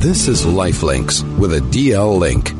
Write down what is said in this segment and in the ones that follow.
This is Lifelinks with a DL link.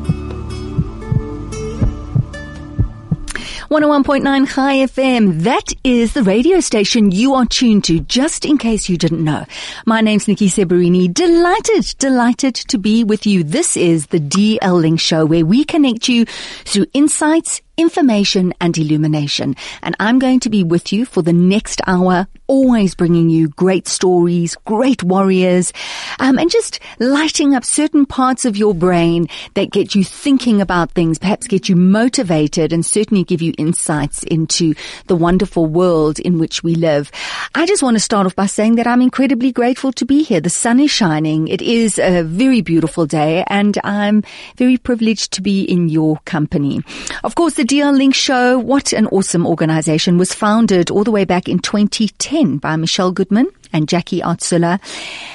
101.9 Chai FM. That is the radio station you are tuned to, just in case you didn't know. My name's Nikki Seberini. Delighted, delighted to be with you. This is the DL Link Show where we connect you through insights, information and illumination. And I'm going to be with you for the next hour, always bringing you great stories, great warriors, um, and just lighting up certain parts of your brain that get you thinking about things, perhaps get you motivated and certainly give you insights into the wonderful world in which we live. I just want to start off by saying that I'm incredibly grateful to be here. The sun is shining. It is a very beautiful day and I'm very privileged to be in your company. Of course, the DL Link Show, what an awesome organization, was founded all the way back in 2010 by Michelle Goodman and Jackie Artsula.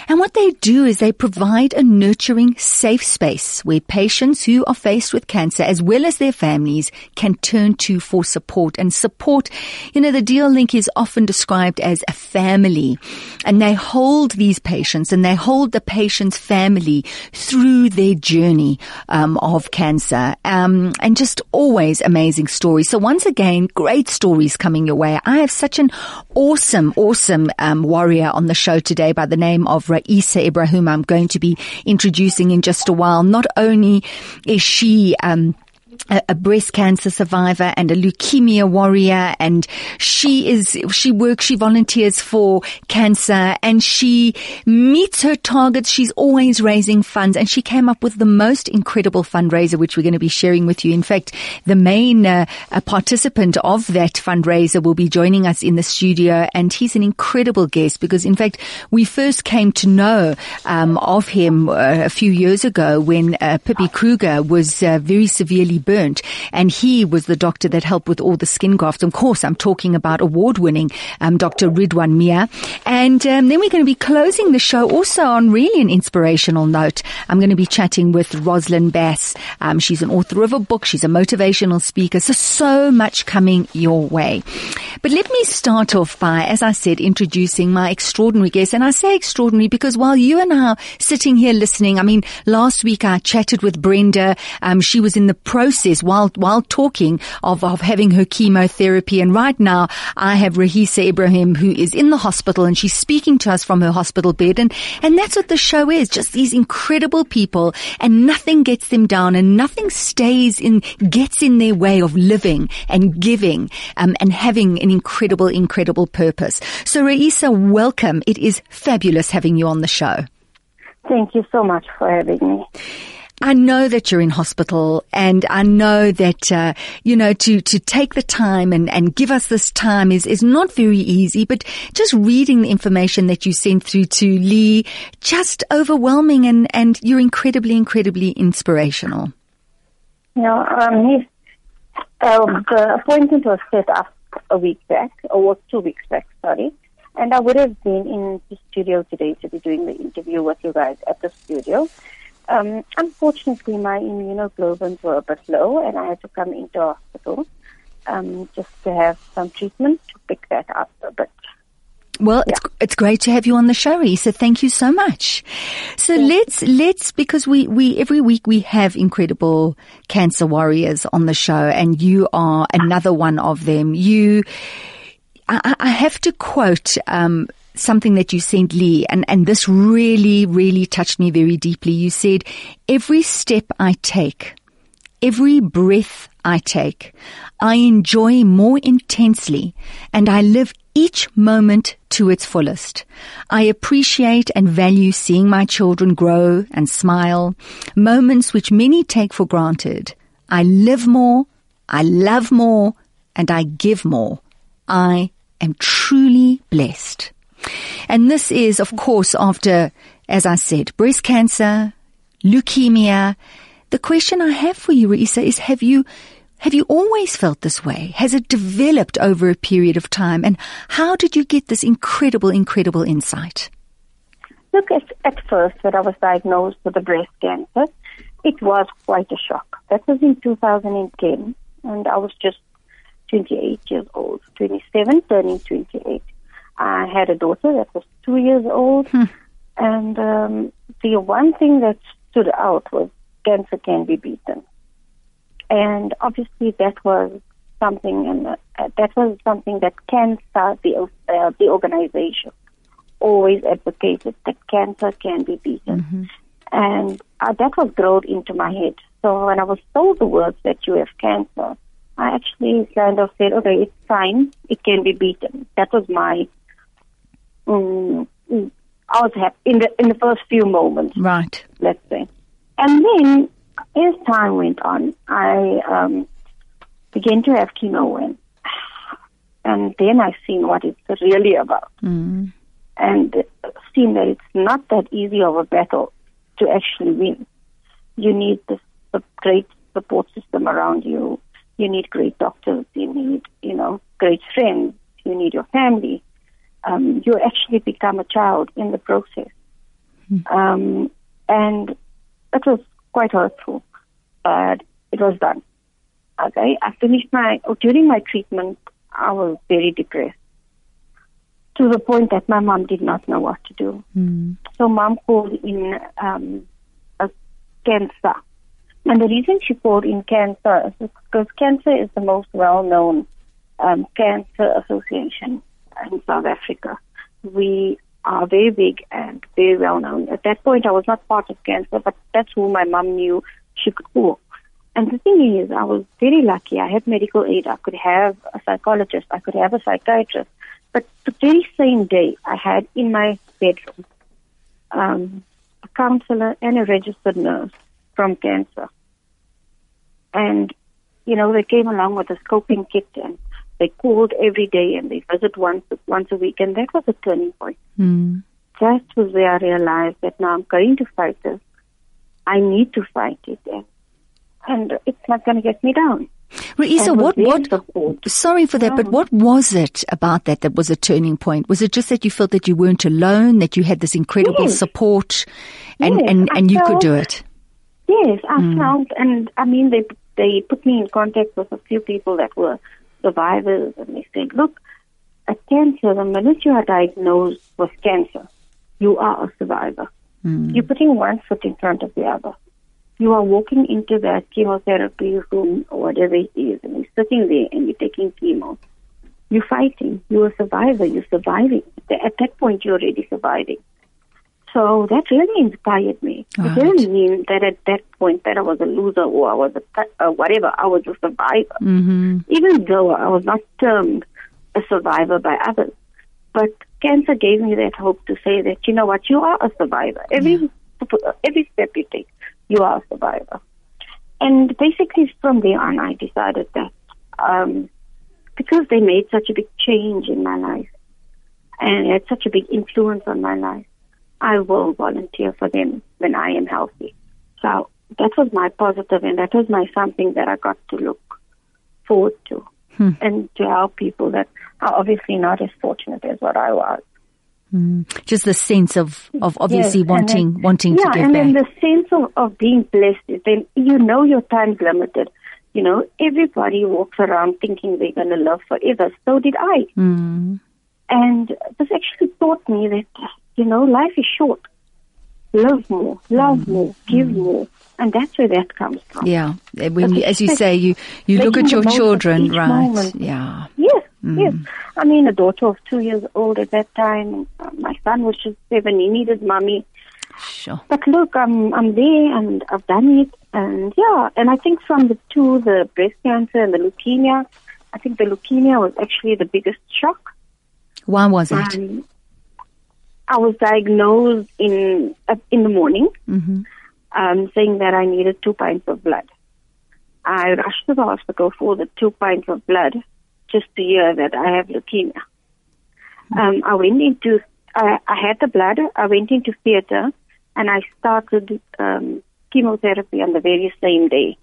And what they do is they provide a nurturing, safe space where patients who are faced with cancer, as well as their families, can turn to for support. And support, you know, the DL Link is often described as a family. And they hold these patients and they hold the patient's family through their journey um, of cancer. Um, and just always amazing stories. So once again, great stories coming your way. I have such an awesome, awesome um, warrior on the show today by the name of Raisa Ibrahim. I'm going to be introducing in just a while. Not only is she, um, a, breast cancer survivor and a leukemia warrior and she is she works she volunteers for CANSA and she meets her targets. She's always raising funds and she came up with the most incredible fundraiser which we're going to be sharing with you. In fact the main uh, participant of that fundraiser will be joining us in the studio and he's an incredible guest because in fact we first came to know um, of him uh, a few years ago when uh, Pippi Kruger was uh, very severely burnt. And he was the doctor that helped with all the skin grafts. Of course, I'm talking about award-winning um, Dr. Ridwan Mia. And um, then we're going to be closing the show also on really an inspirational note. I'm going to be chatting with Rosalind Bass. Um, she's an author of a book. She's a motivational speaker. So, so much coming your way. But let me start off by, as I said, introducing my extraordinary guest. And I say extraordinary because while you and I are sitting here listening, I mean, last week I chatted with Brenda. Um, she was in the process process while, while talking of, of having her chemotherapy. And right now I have Raisa Ibrahim who is in the hospital and she's speaking to us from her hospital bed. And, and that's what the show is. Just these incredible people and nothing gets them down and nothing stays in, gets in their way of living and giving, um, and having an incredible, incredible purpose. So Raisa, welcome. It is fabulous having you on the show. Thank you so much for having me. I know that you're in hospital and I know that, uh, you know, to, to take the time and, and give us this time is, is not very easy, but just reading the information that you sent through to Lee, just overwhelming and, and you're incredibly, incredibly inspirational. Yeah, um, he, uh, the appointment was set up a week back, or was two weeks back, sorry. And I would have been in the studio today to be doing the interview with you guys at the studio. Um, unfortunately, my immunoglobulins were a bit low, and I had to come into hospital um, just to have some treatment to pick that up a bit. Well, yeah. it's it's great to have you on the show, Issa. Thank you so much. So yeah. let's let's because we we every week we have incredible cancer warriors on the show, and you are another one of them. You, I, I have to quote um, something that you sent Lee, and, and this really, really touched me very deeply. You said, every step I take, every breath I take, I enjoy more intensely and I live each moment to its fullest. I appreciate and value seeing my children grow and smile, moments which many take for granted. I live more, I love more, and I give more. I am truly blessed. And this is, of course, after, as I said, breast cancer, leukemia. The question I have for you, Raisa, is have you have you always felt this way? Has it developed over a period of time? And how did you get this incredible, incredible insight? Look, at, at first, when I was diagnosed with the breast cancer, it was quite a shock. That was in 2010, and I was just 28 years old, 27, turning 28. I had a daughter that was two years old. Hmm. And um, the one thing that stood out was cancer can be beaten. And obviously that was something, and uh, that was something that CANSA, the, uh, the organization, always advocated that cancer can be beaten. Mm-hmm. And uh, that was drilled into my head. So when I was told the words that you have cancer, I actually kind of said, okay, it's fine. It can be beaten. That was my, um, I was happy in the, in the first few moments. Right. Let's say. And then as time went on, I, um, began to have chemo and, and then I seen what it's really about. Mm. And seen that it's not that easy of a battle to actually win. You need this the great support system around you. You need great doctors. You need, you know, great friends. You need your family. Um, you actually become a child in the process. Um, and it was quite hurtful, but it was done. Okay, I finished my, during my treatment, I was very depressed to the point that my mom did not know what to do. Mm. So mom called in um, a CANSA. And the reason she called in CANSA is because CANSA is the most well-known um, cancer association in South Africa. We are very big and very well-known. At that point, I was not part of CANSA, but that's who my mom knew she could call. And the thing is, I was very lucky. I had medical aid. I could have a psychologist. I could have a psychiatrist. But the very same day, I had in my bedroom um, a counselor and a registered nurse from CANSA. And, you know, they came along with a scoping kit and they called every day and they visit once once a week. And that was a turning point. Mm. That was where I realized that now I'm going to fight this. I need to fight it. And, and it's not going to get me down. Raisa, what, what, support. sorry for that, but what was it about that that was a turning point? Was it just that you felt that you weren't alone, that you had this incredible Yes. support and, Yes, and, I and you could do it? Yes, I found, and I mean, they they put me in contact with a few people that were survivors, and they say, "Look, a cancer. The minute you are diagnosed with cancer, you are a survivor. Hmm. You're putting one foot in front of the other. You are walking into that chemotherapy room or whatever it is, and you're sitting there and you're taking chemo. You're fighting. You're a survivor. You're surviving. At that point, you're already surviving." So that really inspired me. Right. It didn't mean that at that point that I was a loser or I was a uh, whatever. I was a survivor, Mm-hmm. even though I was not termed a survivor by others. But CANSA gave me that hope to say that you know what, you are a survivor. Every every step you take, you are a survivor. And basically, from there on, I decided that um, because they made such a big change in my life and had such a big influence on my life, I will volunteer for them when I am healthy. So that was my positive, and that was my something that I got to look forward to, and to help people that are obviously not as fortunate as what I was. Just the sense of, of obviously Yes, wanting, then- wanting yeah, to give and back. then the sense of, of being blessed is then you know your time's limited. You know, everybody walks around thinking they're going to live forever. So did I. Mm. And this actually taught me that, you know, life is short. Love more, love Mm-hmm. more, give more. And that's where that comes from. Yeah, Uh, when you, as you say, you you look at your the most of children, right? moment. Yeah, Yes, Mm. yes. I mean, a daughter of two years old at that time. Uh, my son was just seven. He needed mommy. sure. But look, I'm I'm there and I've done it, and yeah, and I think from the two, the breast cancer and the leukemia, I think the leukemia was actually the biggest shock. Why was it? Um, I was diagnosed in uh, in the morning, hmm um, saying that I needed two pints of blood. I rushed to the hospital for the two pints of blood, just to hear that I have leukemia. Um, I went into, I, I had the blood. I went into theater, and I started um, chemotherapy on the very same day.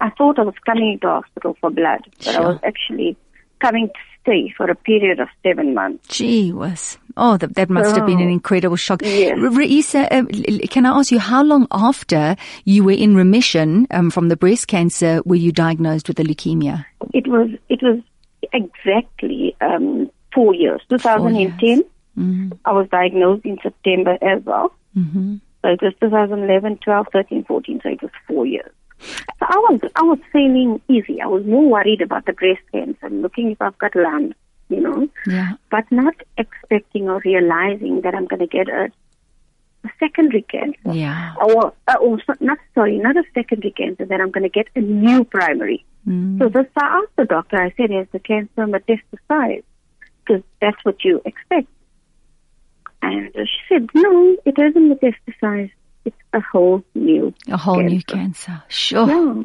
I thought I was coming into hospital for blood, but I was actually coming to stay for a period of seven months. Gee whiz. Oh, that, that must have been an Oh. incredible shock. Yes. Raisa, uh, can I ask you, how long after you were in remission um, from the breast cancer were you diagnosed with the leukemia? It was it was exactly um, four years. 2010. Mm. I was diagnosed in September as well. Mm-hmm. So it was 2011, 12, 13, 14. So it was four years. So I was I was feeling easy. I was more worried about the breast cancer, looking if I've got lumps, you know, Yeah. but not expecting or realizing that I'm going to get a, a secondary cancer. Yeah. Or, uh, or so- not sorry, not a secondary cancer. That I'm going to get a new primary. Mm. So this I asked the doctor. I said, "Is the cancer metastasized?" Because that's what you expect. And uh, she said, "No, it isn't metastasized. It's a whole new A whole new cancer." cancer. Sure. Yeah.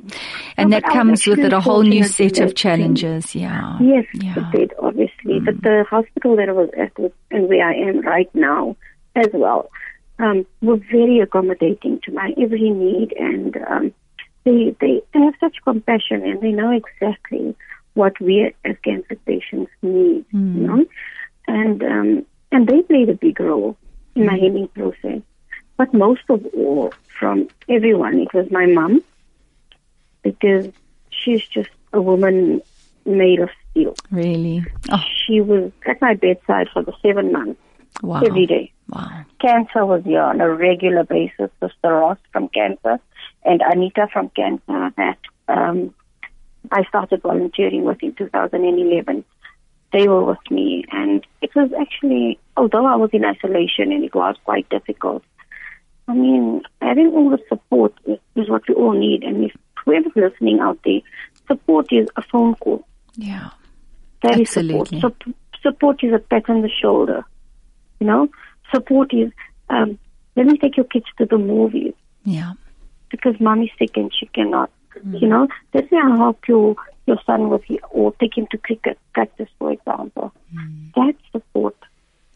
And No, that but I was comes with it a whole new set of challenges. Yeah. Yes, Yeah. Mm. did, obviously. But the hospital that I was at and where I am right now as well um, were very accommodating to my every need and um, they, they, have such compassion and they know exactly what we as cancer patients need, Mm. you know. And um, and they played a big role in Mm. my healing process. But most of all, from everyone, it was my mom because she's just a woman made of steel. Really. Oh, She was at my bedside for the seven months wow. every day. Wow. CANSA was here on a regular basis. Sister Ross from CANSA and Anita from CANSA that um, I started volunteering with in 2011. They were with me, and it was actually, although I was in isolation and it was quite difficult, I mean, having all the support is, is what we all need. And if whoever's listening out there, support is a phone call. Yeah. That is Absolutely. support. Sup- support is a pat on the shoulder. You know, support is um, let me take your kids to the movies Yeah. because mommy's sick and she cannot. Mm. You know, let me help your your son with you or take him to cricket practice, for example. That's support.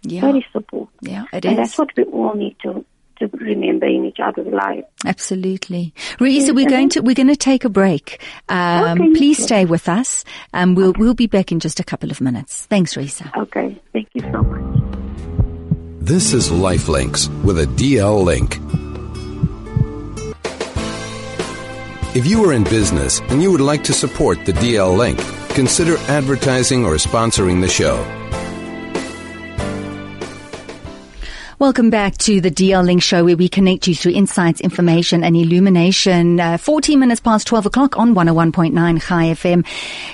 Mm. Yeah. That is support, Yeah, it and is. that's what we all need to to remember in each other's lives. Absolutely. Reisa, we're going to, we're going to take a break. Um, Okay. please stay with us. and we'll, we'll be back in just a couple of minutes. Thanks, Reisa. Okay, thank you so much. This is Lifelinks with a DL link. If you are in business and you would like to support the DL link, consider advertising or sponsoring the show. Welcome back to the DL Link Show where we connect you through insights, information and illumination. Uh, 14 minutes past 12 o'clock on 101.9 Chai FM.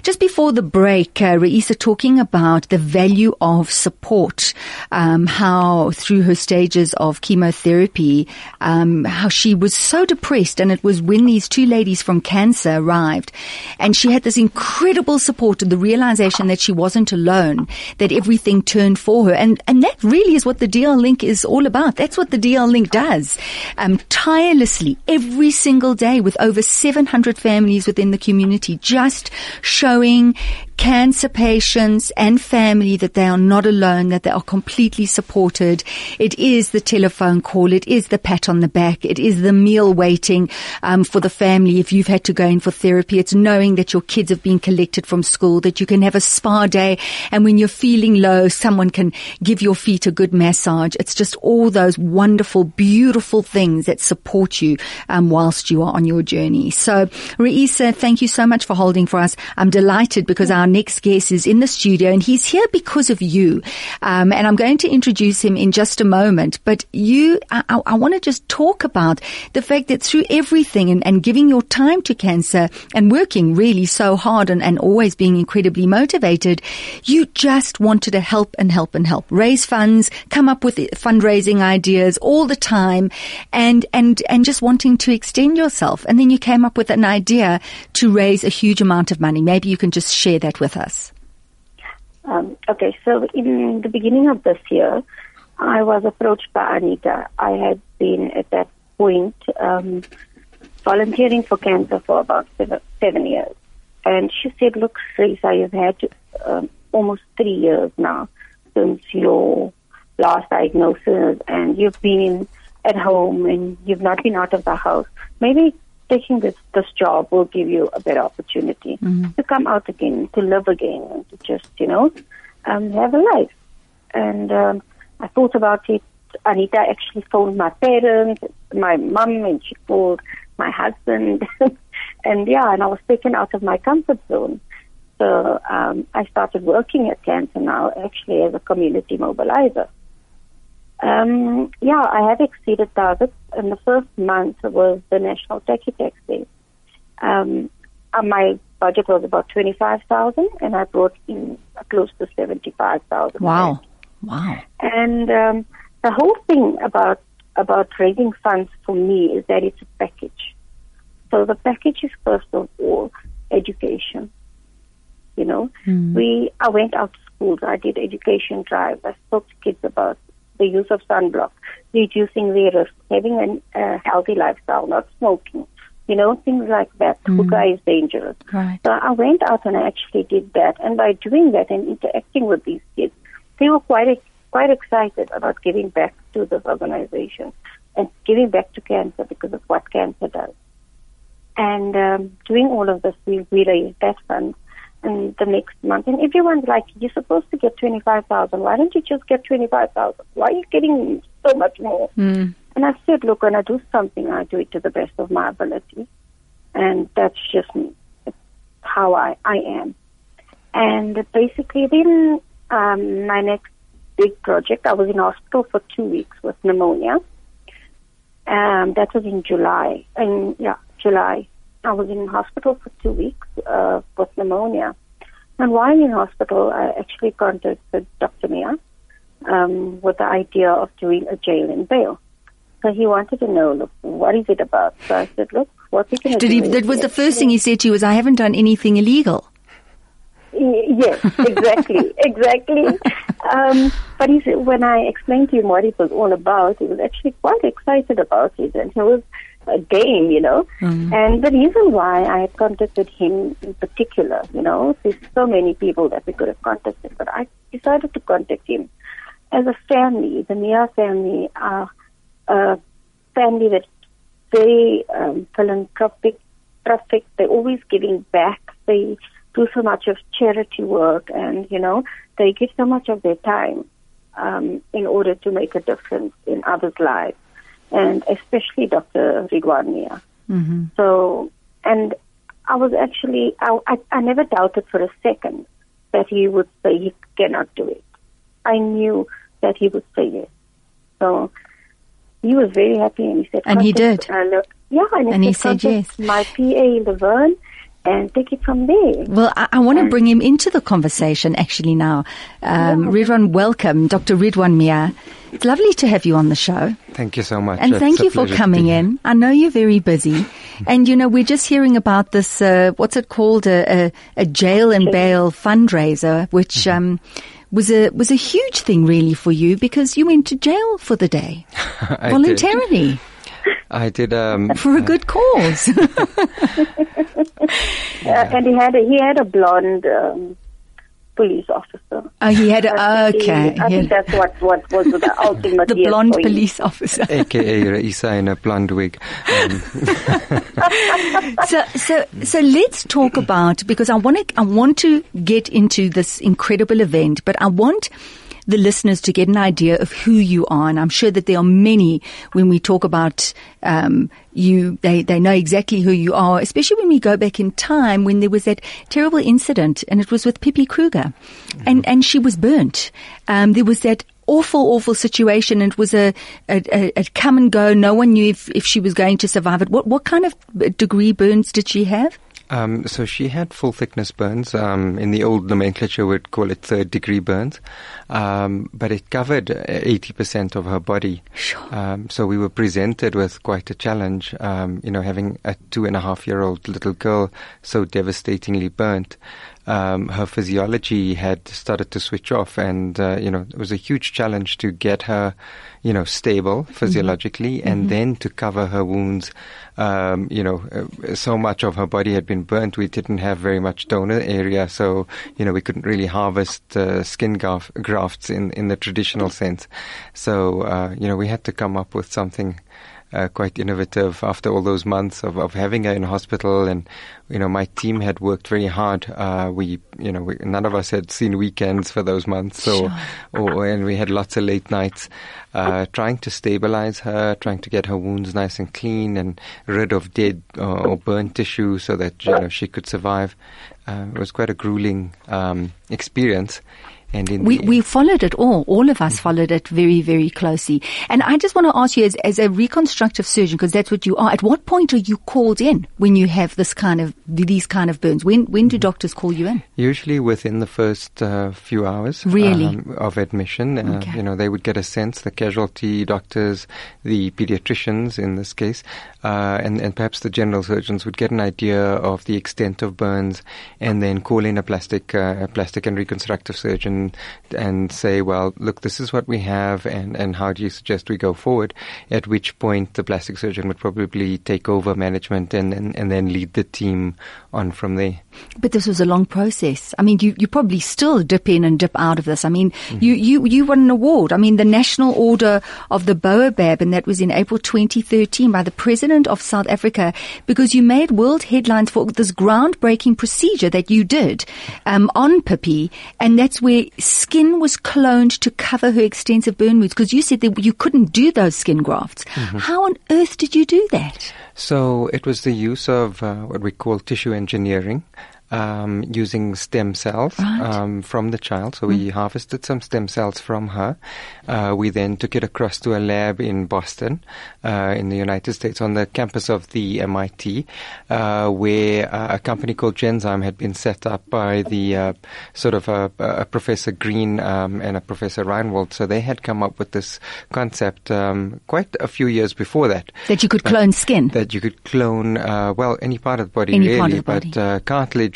Just before the break, uh, Reisa talking about the value of support, um, how through her stages of chemotherapy, um, how she was so depressed and it was when these two ladies from CANSA arrived and she had this incredible support and the realization that she wasn't alone, that everything turned for her. And, and that really is what the DL Link is all about. That's what the DL Link does. Um, tirelessly every single day with over 700 families within the community, just showing cancer patients and family that they are not alone, that they are completely supported. It is the telephone call. It is the pat on the back. It is the meal waiting um, for the family if you've had to go in for therapy. It's knowing that your kids have been collected from school, that you can have a spa day. And when you're feeling low, someone can give your feet a good massage. It's just all those wonderful, beautiful things that support you um, whilst you are on your journey. So, Reisa, thank you so much for holding for us. I'm delighted because our next guest is in the studio and he's here because of you. Um, and I'm going to introduce him in just a moment. But you, I, I, I want to just talk about the fact that through everything and, and giving your time to CANSA and working really so hard and, and always being incredibly motivated, you just wanted to help and help and help, raise funds, come up with fundraising ideas all the time and, and, and just wanting to extend yourself. And then you came up with an idea to raise a huge amount of money. Maybe you can just share that with us. Um, okay, so in the beginning of this year, I was approached by Anita. I had been at that point um, volunteering for CANSA for about seven, seven years. And she said, look, Teresa, you've had um, almost three years now since your last diagnosis and you've been at home and you've not been out of the house. Maybe taking this, this job will give you a better opportunity to come out again, to live again, and to just, you know, um, have a life. And um, I thought about it. Anita actually phoned my parents, my mum, and she called my husband. and yeah, and I was taken out of my comfort zone. So um, I started working at CANSA now, actually as a community mobilizer. Um, yeah, I have exceeded targets. In the first month it was the National Tekkie Tax Day. Um, uh, my budget was about 25000 and I brought in close to 75000 Wow. Wow. And um, the whole thing about about raising funds for me is that it's a package. So the package is first of all education. You know, Hmm. we I went out to schools. I did education drives. I spoke to kids about the use of sunblock, reducing their risk, having a uh, healthy lifestyle, not smoking. You know, things like that. Hookah is dangerous. Right. So I went out and I actually did that. And by doing that and interacting with these kids, they were quite quite excited about giving back to this organization and giving back to CANSA because of what CANSA does. And um, doing all of this, we raised that fund. And the next month, and everyone's like, "You're supposed to get twenty five thousand. Why don't you just get twenty five thousand? Why are you getting so much more?" Mm. And I said, look, when I do something, I do it to the best of my ability. And that's just me. It's how I, I am. And basically, then um, my next big project, I was in hospital for two weeks with pneumonia. Um, that was in July. And yeah, July. I was in hospital for two weeks uh, with pneumonia. And while in hospital, I actually contacted Dr. Mia um, with the idea of doing a jail and bail. So he wanted to know, look, what is it about? So I said, look, what we can Did he, that was the first thing he said to you was, I haven't done anything illegal. Yes, exactly, exactly. Um, but he said, when I explained to him what it was all about, he was actually quite excited about it, and it was game, you know. And the reason why I had contacted him in particular, you know, there's so many people that we could have contacted, but I decided to contact him as a family. The Mia family are a family that's very um, philanthropic, philanthropic. They're always giving back. They do so much of charity work, and you know, they give so much of their time um, in order to make a difference in others' lives, and especially Dr. Ridwan Mia. Mm-hmm. So, and I was actually, I, I, I never doubted for a second that he would say he cannot do it. I knew that he would say yes. So he was very happy, and he said, And he did. Uh, look, yeah, and he, And he said, yes. My PA, Laverne, and take it from there. Well, I, I want to bring him into the conversation actually now. Um, Ridwan, welcome, Dr. Ridwan Mia. It's lovely to have you on the show. Thank you so much. And It's thank you for coming in. I know you're very busy. and you know, we're just hearing about this, uh, what's it called? A, a, a jail and bail fundraiser, which, Mm-hmm. um, was a, was a huge thing really for you because you went to jail for the day. I voluntarily. Did. I did. Um, For a good cause. Uh, and he had a, he had a blonde um, police officer. oh, he had, I a, think he- okay. I he think had- that's what, what was the ultimate the blonde police officer. AKA Raisa in a blonde wig. Um, so, so, so let's talk about because I want to, I want to get into this incredible event, but I want the listeners to get an idea of who you are, and I'm sure that there are many when we talk about um, you. They they know exactly who you are, especially when we go back in time when there was that terrible incident, and it was with Pippi Kruger, and and she was burnt. Um, there was that awful, awful situation. and It was a, a, a, come and go. No one knew if, if she was going to survive it. What, what kind of degree burns did she have? Um, so she had full thickness burns. Um, in the old nomenclature, we'd call it third degree burns, um, but it covered eighty percent of her body. Sure. Um, so we were presented with quite a challenge. Um, you know, having a two and a half year old little girl so devastatingly burnt. Um, her physiology had started to switch off, and uh, you know it was a huge challenge to get her, you know, stable physiologically, and then to cover her wounds. Um, you know, uh, so much of her body had been burnt. We didn't have very much donor area, so you know we couldn't really harvest uh, skin graf- grafts in in the traditional sense. So uh, you know we had to come up with something uh, quite innovative after all those months of, of having her in hospital. And, you know, my team had worked very hard. Uh, we, you know, we, none of us had seen weekends for those months. So, or, and we had lots of late nights, uh, trying to stabilize her, trying to get her wounds nice and clean and rid of dead uh, or burnt tissue so that, you know, she could survive. Uh, it was quite a grueling, um, experience. And we, we followed it all. All of us followed it very, very closely. And I just want to ask you, as, as a reconstructive surgeon, because that's what you are. At what point are you called in when you have this kind of these kind of burns? When when do doctors call you in? Usually within the first uh, few hours Really? um, of admission, uh, Okay. you know, they would get a sense, the casualty doctors, the pediatricians in this case, uh, and, and perhaps the general surgeons would get an idea of the extent of burns and then call in a plastic, uh, a plastic and reconstructive surgeon and say, well, look, this is what we have and, and how do you suggest we go forward? At which point the plastic surgeon would probably take over management and, and, and then lead the team on from there. But this was a long process. I mean, you, you probably still dip in and dip out of this. I mean, you, you, you won an award. I mean, the National Order of the Baobab, and that was in April 2013 by the President of South Africa because you made world headlines for this groundbreaking procedure that you did um, on Pippi, and that's where skin was cloned to cover her extensive burn wounds because you said that you couldn't do those skin grafts. How on earth did you do that? So it was the use of uh, what we call tissue engineering. Um, using stem cells Right. um, from the child. So we harvested some stem cells from her. Uh, we then took it across to a lab in Boston, uh, in the United States, on the campus of the MIT, uh, where uh, a company called Genzyme had been set up by the uh, sort of a, a Professor Green um, and a Professor Rheinwald. So they had come up with this concept um, quite a few years before that That you could clone skin? that you could clone, uh, well, any part of the body Any really, part of the body. but uh,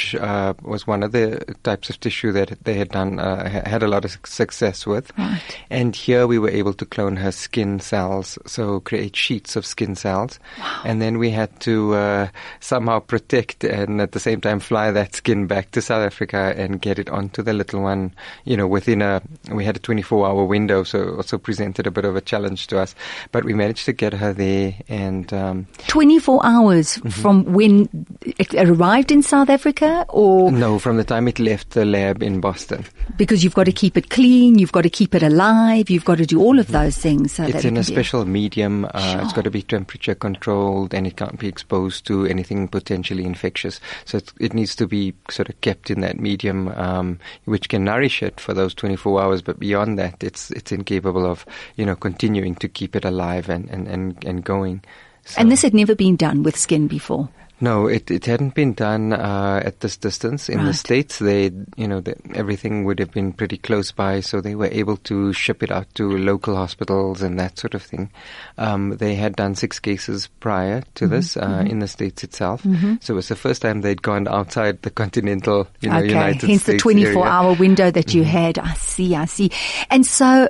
cartilage uh, was one of the types of tissue that they had done, uh, had a lot of success with. Right. And here we were able to clone her skin cells, so create sheets of skin cells. And then we had to uh, somehow protect and at the same time fly that skin back to South Africa and get it onto the little one, you know, within a, we had a 24 hour window, so it also presented a bit of a challenge to us. But we managed to get her there and, um, 24 hours Mm-hmm. from when it arrived in South Africa or No, from the time it left the lab in Boston. because you've got to keep it clean, you've got to keep it alive, you've got to do all of those things. So It's that in it a special medium. Uh, It's Sure. got to be temperature controlled and it can't be exposed to anything potentially infectious. So it's, it needs to be sort of kept in that medium, um, which can nourish it for those 24 hours. But beyond that, it's it's incapable of you know continuing to keep it alive and and and, and going. So- And this had never been done with skin before. No, it, it hadn't been done uh, at this distance. In the states, they you know the, everything would have been pretty close by, so they were able to ship it out to local hospitals and that sort of thing. Um, they had done six cases prior to Mm-hmm. this uh, in the states itself, so it was the first time they'd gone outside the continental, you know, okay, United hence the 24 area. hour window that you had. I see, I see. And so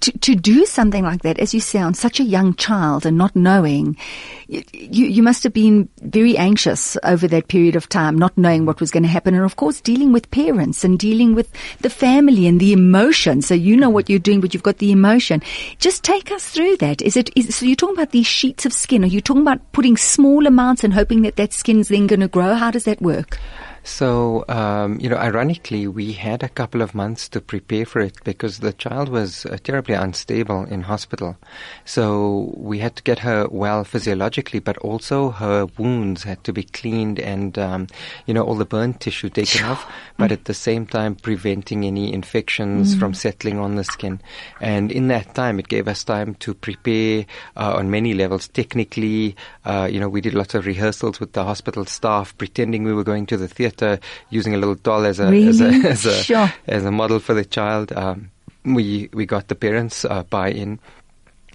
to, to do something like that, as you sound, such a young child and not knowing, you, you, you must have been very anxious over that period of time, not knowing what was going to happen. And of course, dealing with parents and dealing with the family and the emotion. So you know what you're doing, but you've got the emotion. Just take us through that. Is it, is, so you're talking about these sheets of skin. Are you talking about putting small amounts and hoping that that skin's then going to grow? How does that work? So, um, you know, ironically, we had a couple of months to prepare for it because the child was uh, terribly unstable in hospital. So we had to get her well physiologically, but also her wounds had to be cleaned and, um, you know, all the burn tissue taken off, but at the same time preventing any infections from settling on the skin. And in that time, it gave us time to prepare uh, on many levels. Technically, uh, you know, we did lots of rehearsals with the hospital staff, pretending we were going to the theater, using a little doll as a as a as a, Sure. as a model for the child. Um, we we got the parents uh, buy-in.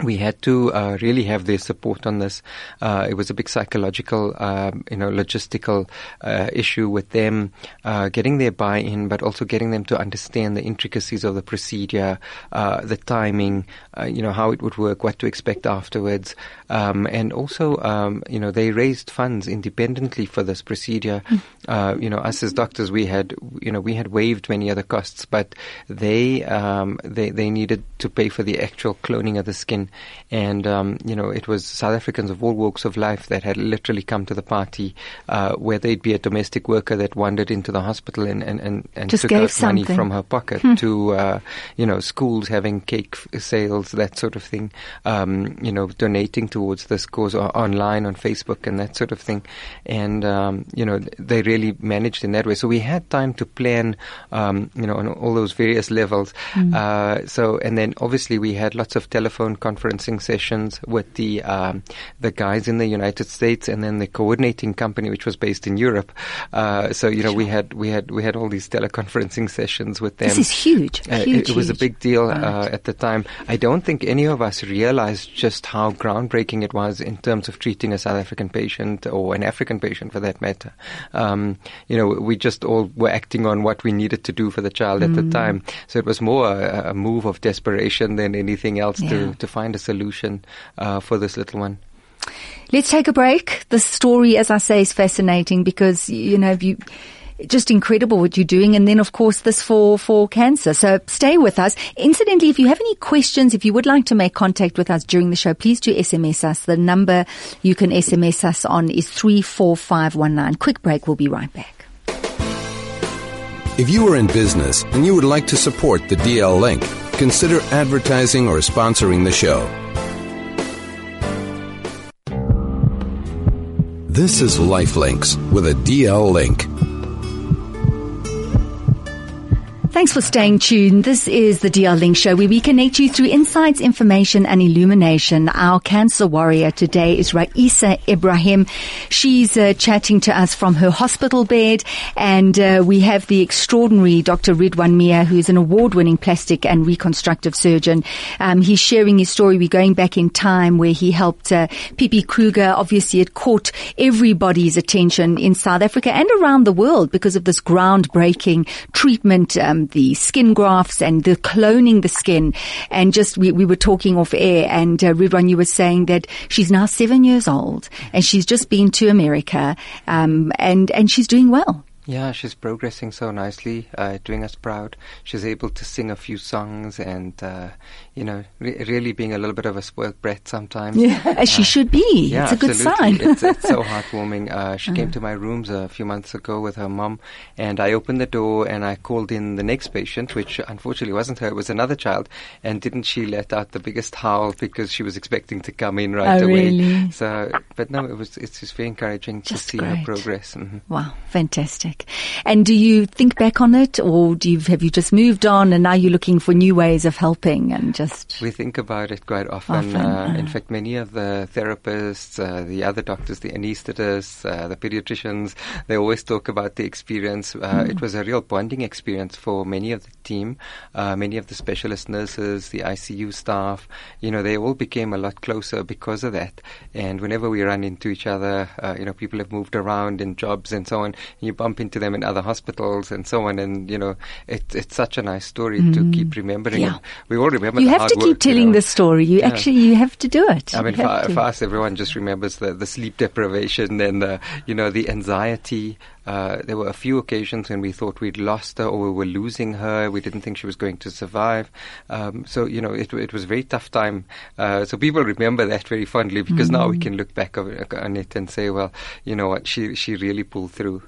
We had to uh, really have their support on this. Uh, it was a big psychological, um, you know, logistical uh, issue with them uh, getting their buy-in, but also getting them to understand the intricacies of the procedure, uh, the timing, uh, you know, how it would work, what to expect afterwards, um, and also, um, you know, they raised funds independently for this procedure. Uh, you know, us as doctors, we had, you know, we had waived many other costs, but they um, they they needed to pay for the actual cloning of the skin. And um, you know it was South Africans of all walks of life that had literally come to the party, uh, whether it be a domestic worker that wandered into the hospital and and and, and Just took out something. money from her pocket, to uh, you know schools having cake sales, that sort of thing, um, you know donating towards this cause online on Facebook and that sort of thing, and um, you know they really managed in that way. So we had time to plan, um, you know, on all those various levels. Uh, so and then obviously we had lots of telephone conferencing sessions with the um, the guys in the United States and then the coordinating company which was based in Europe. Uh, so you know we had we had we had all these teleconferencing sessions with them. This is huge. Uh, huge it, it was a big deal Right. uh, at the time. I don't think any of us realized just how groundbreaking it was in terms of treating a South African patient or an African patient for that matter. Um, you know, we just all were acting on what we needed to do for the child at Mm. the time. So it was more a, a move of desperation than anything else Yeah. to, to find a solution uh, for this little one. Let's take a break. The story, as I say, is fascinating because, you know, you, just incredible what you're doing. And then, of course, this for, for cancer. So stay with us. Incidentally, if you have any questions, if you would like to make contact with us during the show, please do SMS us. The number you can SMS us on is 34519. Quick break. We'll be right back. If you are in business and you would like to support the DL Link, consider advertising or sponsoring the show. This is Lifelinks with a DL Link. Thanks for staying tuned. This is the DL Link Show where we connect you through insights, information and illumination. Our cancer warrior today is Raisa Ibrahim. She's uh, chatting to us from her hospital bed and uh, we have the extraordinary Dr. Ridwan Mia who's an award-winning plastic and reconstructive surgeon. Um, he's sharing his story. We're going back in time where he helped uh, Pippi Kruger. Obviously it caught everybody's attention in South Africa and around the world because of this groundbreaking treatment, um, the skin grafts and the cloning the skin. And just, we, we were talking off air and uh, Ridwan, you were saying that she's now seven years old and she's just been to America, um, and, and she's doing well. Yeah, she's progressing so nicely, uh, doing us proud. She's able to sing a few songs and, uh, you know, re- really being a little bit of a spoiled brat sometimes. As she Uh, should be. Yeah, it's a good absolutely. sign. it's, it's so heartwarming. Uh, she came to my rooms a few months ago with her mum, and I opened the door and I called in the next patient, which unfortunately wasn't her; it was another child. And didn't she let out the biggest howl because she was expecting to come in right Oh, away? really? So, but no, it was. It's just very encouraging to Just see her great. progress. hmm Wow, fantastic. And do you think back on it or do you, have you just moved on and now you're looking for new ways of helping and just, We think about it quite often. Often, uh, uh. in fact, many of the therapists, uh, the other doctors, the anesthetists, uh, the pediatricians, they always talk about the experience. Uh, Hmm. It was a real bonding experience for many of the team, uh, many of the specialist nurses, the ICU staff. You know, they all became a lot closer because of that. And whenever we run into each other, uh, you know, people have moved around in jobs and so on. And you bump into them in other hospitals and so on. And you know, it, it's such a nice story to mm. keep remembering. Yeah. We all remember. you have to keep work, you telling know. the story. You Yeah. actually, you have to do it. I mean, for, for us, everyone just remembers the, the sleep deprivation and the, you know, the anxiety. Uh, there were a few occasions when we thought we'd lost her or we were losing her. We didn't think she was going to survive. Um, so, you know, it, it was a very tough time. Uh, so people remember that very fondly because now Mm. we can look back on it- and say, well, you know what, she, she really pulled through.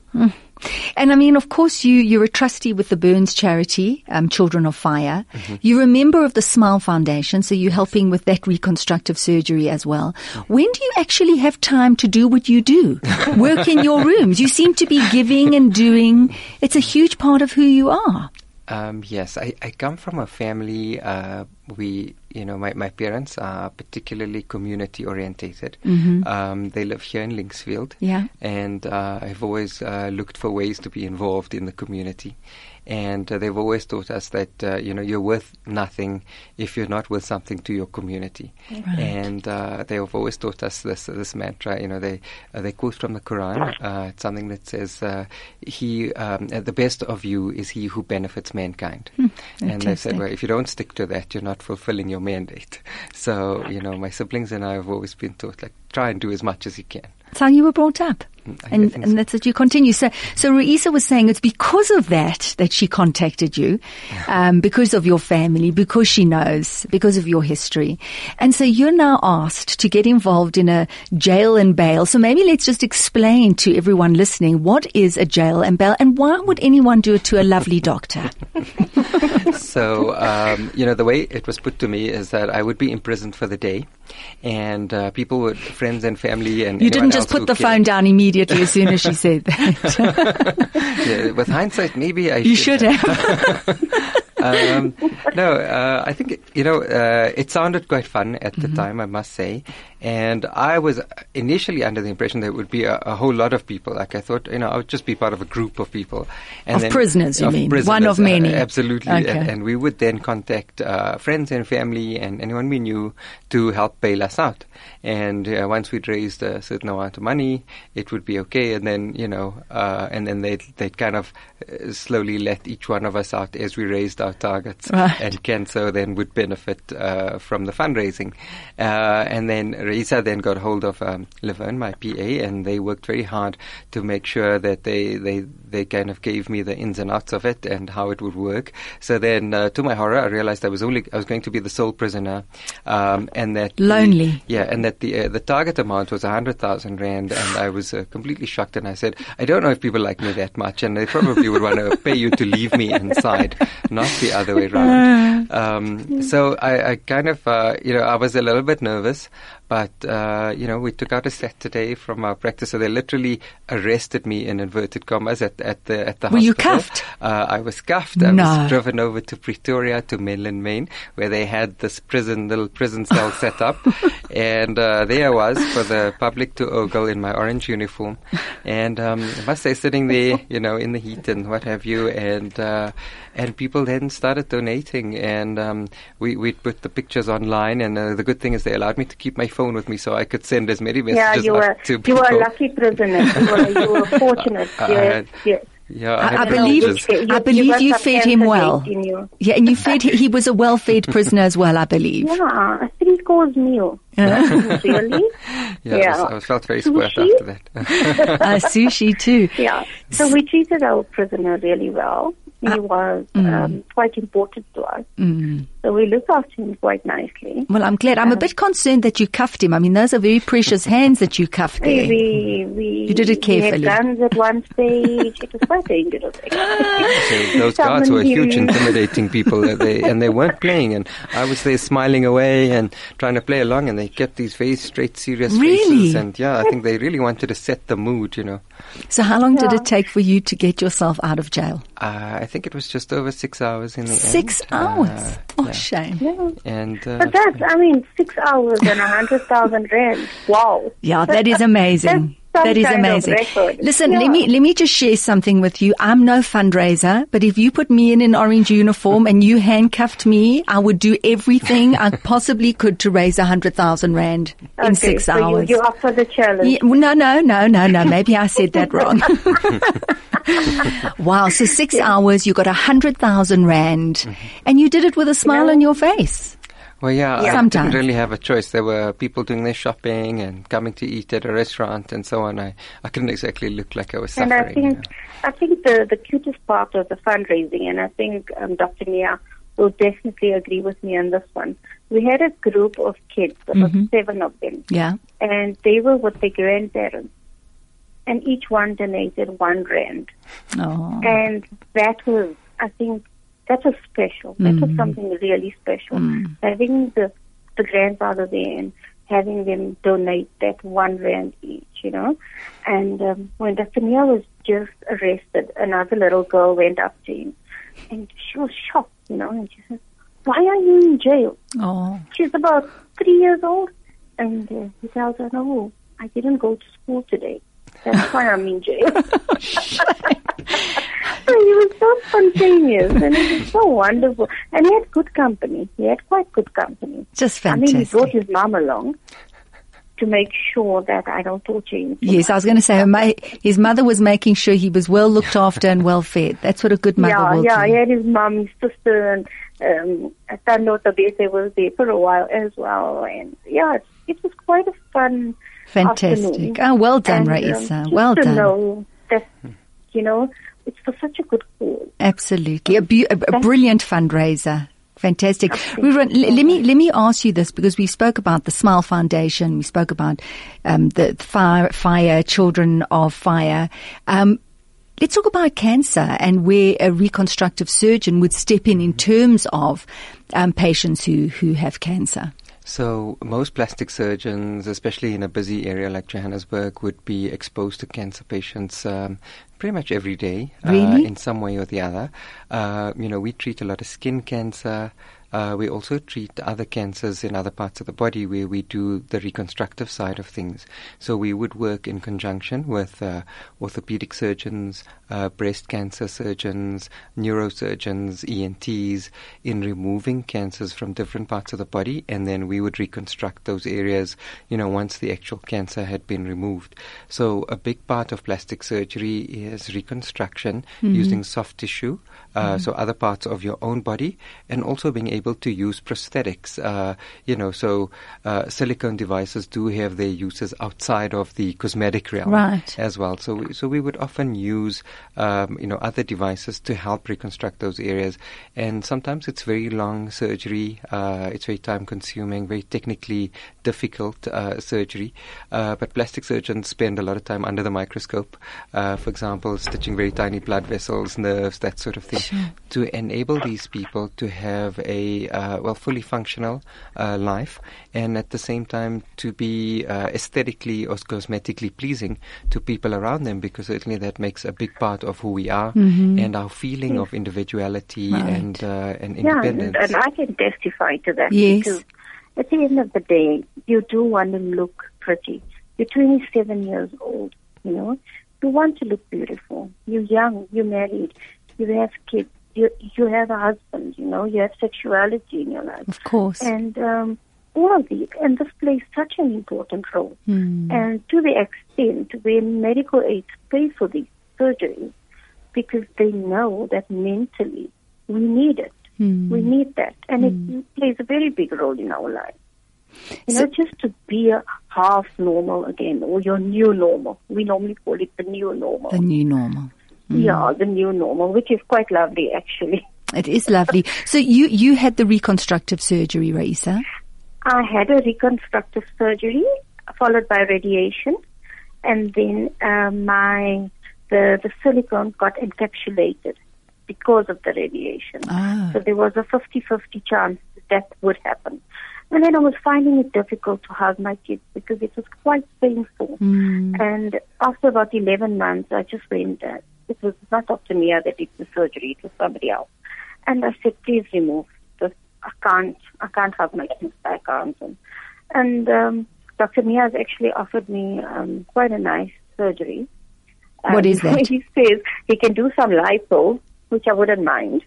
And I mean, of course, you, you're a trustee with the Burns charity, um, Children of Fire. Mm-hmm. You're a member of the Smile Foundation, so you're helping with that reconstructive surgery as well. Mm-hmm. When do you actually have time to do what you do? Work in your rooms. You seem to be giving and doing. It's a huge part of who you are. Um, yes, I, I come from a family. Uh, we, you know, my, my parents are particularly community orientated. Um, they live here in Linksfield. Yeah. And uh, I've always uh, looked for ways to be involved in the community. And uh, they've always taught us that, uh, you know, you're worth nothing if you're not worth something to your community. And uh, they have always taught us this this mantra. You know, they uh, they quote from the Quran. Uh, it's something that says, uh, "He, um, the best of you is he who benefits mankind." and they said, well, if you don't stick to that, you're not fulfilling your mandate. So, you know, my siblings and I have always been taught, like, try and do as much as you can. That's how you were brought up. I And, and so. that's what you continue. So, so Ruisa was saying it's because of that that she contacted you, um, because of your family, because she knows, because of your history. And so you're now asked to get involved in a jail and bail. So maybe let's just explain to everyone listening what is a jail and bail and why would anyone do it to a lovely doctor? so um, you know the way it was put to me is that I would be imprisoned for the day, and uh, people would friends and family and You didn't just put the phone down immediately as soon as she said that. yeah, with hindsight, maybe I you should have. um, no, uh, I think you know uh, it sounded quite fun at the time, I must say, and I was initially under the impression there would be a, a whole lot of people. Like I thought, you know, I would just be part of a group of people. And Of prisoners, you of mean? prisoners, One of uh, many. absolutely, Okay. and, and we would then contact uh, friends and family and anyone we knew to help bail us out. And uh, once we'd raised a certain amount of money, it would be okay. And then you know, uh, and then they'd they'd kind of uh, slowly let each one of us out as we raised our targets. Right. And CANSA then would benefit uh, from the fundraising. Uh, and then Risa then got hold of um, Laverne, my PA, and they worked very hard to make sure that they, they, they kind of gave me the ins and outs of it and how it would work. So then, uh, to my horror, I realized I was only I was going to be the sole prisoner, um, and that the- Lonely. yeah, and that the uh, the target amount was a hundred thousand rand, and I was uh, completely shocked. And I said, I don't know if people like me that much, and they probably would want to pay you to leave me inside, not the other way around. Um, so I, I kind of, uh, you know, I was a little bit nervous, but uh, you know, we took out a Saturday from our practice, so they literally arrested me in inverted commas at at the at the Were you cuffed? Uh, I was cuffed. I No. was driven over to Pretoria to Menlyn Maine, where they had this prison, little prison cell set up. And uh, there I was for the public to ogle in my orange uniform. And um, I must say, sitting there, you know, in the heat and what have you, and uh, and people then started donating, and um, we we put the pictures online. And uh, the good thing is they allowed me to keep my phone with me, so I could send as many messages. Yeah, messages you out were to you were a lucky prisoner. You were, you were fortunate. I yes, had- yes. Yeah, I- had I believe- privileges. You- I believe got you fed him well. Yeah, and you fed, he was a well-fed prisoner as well, I believe. Yeah, a three course meal. really? Yeah, I, was, I felt very spoiled after that. Uh, sushi too. Yeah. So we treated our prisoner really well. He Uh, was mm. um, quite important to us. So we looked after him quite nicely. Well, I'm glad. I'm a bit concerned that you cuffed him. I mean, those are very precious hands that you cuffed there. We, we, You did it carefully. We had guns at one stage. it was quite dangerous. actually. So those guards were Summoned huge, him. intimidating people, they, and they weren't playing. And I was there smiling away and trying to play along, and they kept these very straight, serious Really? faces. And yeah, I think they really wanted to set the mood, you know. So how long did it take for you to get yourself out of jail? Uh, I think it was just over six hours in the Six end. hours. Uh, oh, yeah. shame. Yeah. And uh, But that's, I mean, six hours and a hundred thousand rand. Wow. Yeah, that is amazing. Some That is amazing. Listen, Yeah. let me let me just share something with you. I'm no fundraiser, but if you put me in an orange uniform and you handcuffed me, I would do everything I possibly could to raise a hundred thousand rand in six so hours. You, you're up for the challenge. Yeah, no, no, no, no, no. Maybe I said that wrong. wow. So six hours, you got a hundred thousand rand mm-hmm. and you did it with a smile on your face. Well, yeah, I Sometimes. didn't really have a choice. There were people doing their shopping and coming to eat at a restaurant and so on. I, I couldn't exactly look like I was And suffering. I think, you know. I think the, the cutest part of the fundraising, and I think um, Dr. Mia will definitely agree with me on this one. We had a group of kids, there was seven of them, Yeah. and they were with their grandparents, and each one donated one rand. Oh. And that was, I think, that was special. That was something really special. Having the the grandfather there and having them donate that one rand each, you know. And um, when Dr. Mia was just arrested, another little girl went up to him, and she was shocked, you know, and she said, "Why are you in jail?" Oh. She's about three years old, and uh, he tells her, "No, I didn't go to school today. That's why I'm in jail." So he was so spontaneous and it was so wonderful. And he had good company. He had quite good company. Just fantastic. I mean, he brought his mom along to make sure that I don't torture him. Yes, I was going to say ma- his mother was making sure he was well looked after and well fed. That's what a good mother yeah, will yeah, do. he had his mom, his sister, and um, Tano Tabese was there for a while as well. And yeah, it, it was quite a fun Fantastic. Oh, well done, and, Raisa. Um, well done. Know that, you know, it's for such a good cause. Absolutely. A, bu- a, a brilliant fundraiser. Fantastic. Ruben, l- let me let me ask you this because we spoke about the Smile Foundation, we spoke about um, the fire, fire, Children of Fire. Um, let's talk about cancer and where a reconstructive surgeon would step in in terms of um, patients who who have cancer. So most plastic surgeons, especially in a busy area like Johannesburg, would be exposed to cancer patients um, pretty much every day, uh, really? uh, in some way or the other. Uh, you know, we treat a lot of skin cancer. Uh, we also treat other cancers in other parts of the body where we do the reconstructive side of things. So we would work in conjunction with uh, orthopedic surgeons, uh, breast cancer surgeons, neurosurgeons, ENTs in removing cancers from different parts of the body, and then we would reconstruct those areas. You know, once the actual cancer had been removed. So a big part of plastic surgery is reconstruction mm-hmm. using soft tissue, uh, mm-hmm. so other parts of your own body, and also being able to use prosthetics. Uh, you know, so uh, silicone devices do have their uses outside of the cosmetic realm right. as well. So, so we would often use, um, you know, other devices to help reconstruct those areas. And sometimes it's very long surgery. Uh, it's very time consuming, very technically difficult uh, surgery. Uh, but plastic surgeons spend a lot of time under the microscope. Uh, for example, stitching very tiny blood vessels, nerves, that sort of thing, sure. to enable these people to have a uh, well fully functional uh, life, and at the same time to be uh, aesthetically or cosmetically pleasing to people around them, because certainly that makes a big part of who we are mm-hmm. and our feeling of individuality right. and uh, and yeah, independence. and I can testify to that yes. because at the end of the day, you do want to look pretty. You're 27 years old, you know. You want to look beautiful. You're young. You're married. You have kids you you have a husband, you know, you have sexuality in your life. Of course. And um, all of these, and this plays such an important role. Mm. And to the extent where medical aids pay for these surgeries, because they know that mentally we need it. Mm. We need that. And mm. it plays a very big role in our life. You so, know, just to be a half normal again, or your new normal. We normally call it the new normal. The new normal. Mm. Yeah, the new normal, which is quite lovely actually. It is lovely. So you, you had the reconstructive surgery, Raisa? I had a reconstructive surgery followed by radiation, and then uh, my the the silicone got encapsulated because of the radiation. Ah. So there was a 50-50 chance that would happen. And then I was finding it difficult to hug my kids because it was quite painful. Mm. And after about 11 months, I just went, uh, it was not Dr. Mia that did the surgery, it was somebody else. And I said, please remove this. I can't, I can't have my kids back arms. And, and um, Dr. Mia has actually offered me um, quite a nice surgery. What um, is that? He says he can do some lipo, which I wouldn't mind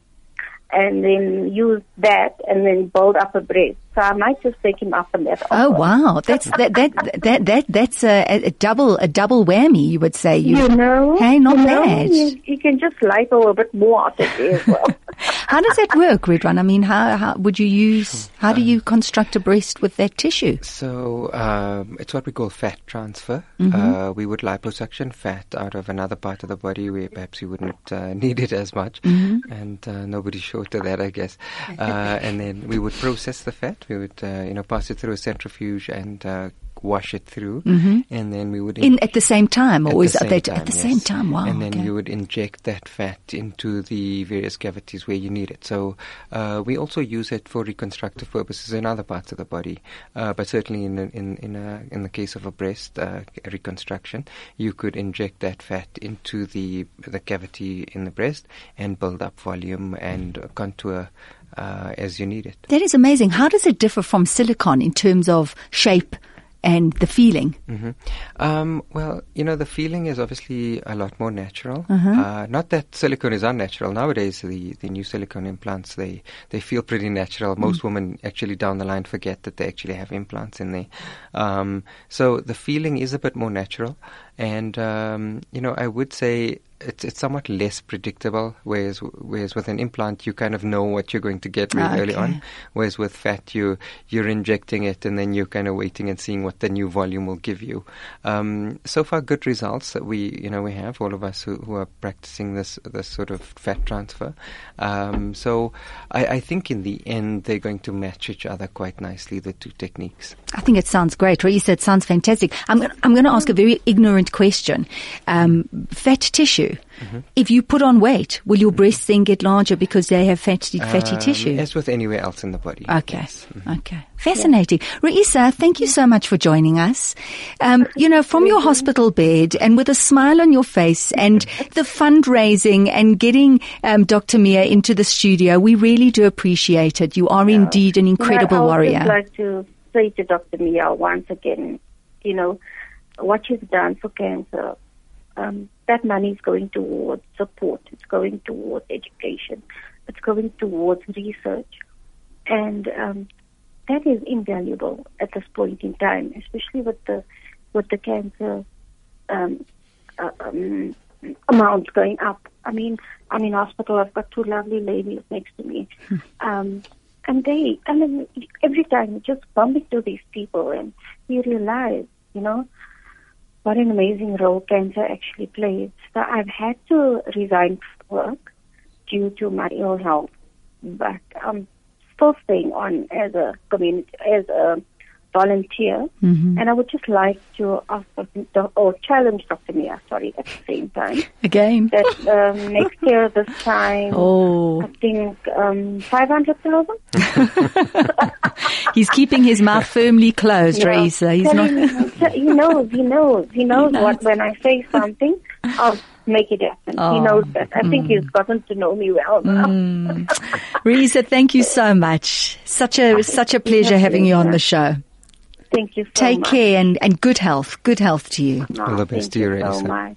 and then use that and then build up a breast. So I might just take him up on that. Oh wow, that's that that that that that's a, a double a double whammy. You would say. You, you know, hey, not you bad. Know, you, you, can just lipo a bit more of there as well. how does that work, Ridwan? I mean, how how would you use? How do you construct a breast with that tissue? So um, it's what we call fat transfer. Mm-hmm. Uh, we would liposuction fat out of another part of the body where perhaps you wouldn't uh, need it as much, mm-hmm. and uh, nobody's short of that, I guess. Uh, and then we would process the fat. We would, uh, you know, pass it through a centrifuge and uh, wash it through, mm-hmm. and then we would in, at the same time, or is that at the yes. same time? Wow! And then okay. you would inject that fat into the various cavities where you need it. So uh, we also use it for reconstructive purposes in other parts of the body, uh, but certainly in in in, a, in the case of a breast uh, reconstruction, you could inject that fat into the the cavity in the breast and build up volume and contour. Uh, as you need it. That is amazing. How does it differ from silicone in terms of shape and the feeling? Mm-hmm. Um, well, you know, the feeling is obviously a lot more natural. Uh-huh. Uh, not that silicone is unnatural. Nowadays, the, the new silicone implants, they, they feel pretty natural. Most mm. women actually down the line forget that they actually have implants in there. Um, so the feeling is a bit more natural. And um, you know, I would say it's, it's somewhat less predictable. Whereas whereas with an implant, you kind of know what you're going to get really Okay. early on. Whereas with fat, you you're injecting it, and then you're kind of waiting and seeing what the new volume will give you. Um, so far, good results that we you know we have all of us who, who are practicing this this sort of fat transfer. Um, so I, I think in the end they're going to match each other quite nicely, the two techniques. I think it sounds great. Raisa, it sounds fantastic. I'm, gonna- I'm going to ask a very ignorant question. Um, fat tissue. Mm-hmm. If you put on weight, will your breasts then get larger because they have fatty, fatty Um, tissue? as with anywhere else in the body. Okay. Yes. Okay. Fascinating. Raisa, thank you so much for joining us. Um, you know, from your hospital bed and with a smile on your face and the fundraising and getting um, Dr. Mia into the studio, we really do appreciate it. You are indeed an incredible warrior. I would like to say to Dr. Mia once again, you know, what she's done for cancer, um, that money is going towards support, it's going towards education, it's going towards research. And um, that is invaluable at this point in time, especially with the with the cancer um, uh, um, amounts going up. I mean, I'm in hospital. I've got two lovely ladies next to me, um, and they. I mean, every time you just bump into these people, and you realize, you know, what an amazing role cancer actually plays. So I've had to resign from work due to my ill health, but I'm still staying on as a community as a volunteer. Mm-hmm. And I would just like to ask or challenge Dr. Mia, sorry, at the same time, Again. that um, next year this time, Oh, I think um, 500,000? he's keeping his mouth firmly closed, Yeah. Raisa. He's not. Him- he knows, he knows, he knows knows. what when I say something, I'll make it happen. Oh. He knows that. I think he's mm. gotten to know me well now. Mm. Risa, thank you so much. Such a such a pleasure having you on the show. Thank you so Take much. care and, and good health. Good health to you. No, All the best thank to you, you so much.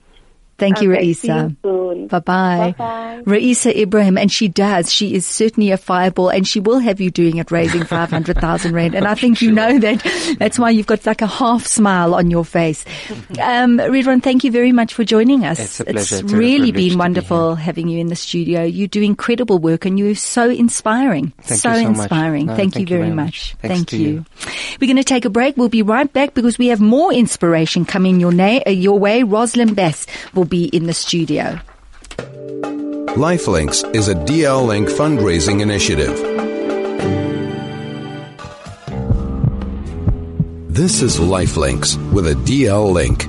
Thank you, Okay, see Raisa. you soon. Bye bye. Bye-bye. Raisa Ibrahim, and she does. She is certainly a fireball, and she will have you doing it, raising 500,000 Rand. And I think you know that. That's why you've got like a half smile on your face. Um, Ridwan, thank you very much for joining us. It's a pleasure. It's a really privilege to been be wonderful having you in the studio. You do incredible work, and you're so inspiring. Thank so you so much. inspiring. No, thank, you thank you very very much. much. Thank you. you. We're going to take a break. We'll be right back because we have more inspiration coming your, na- uh, your way. Rosalind Bass will be in the studio. Lifelinks is a DL Link fundraising initiative. This is Lifelinks with a DL link.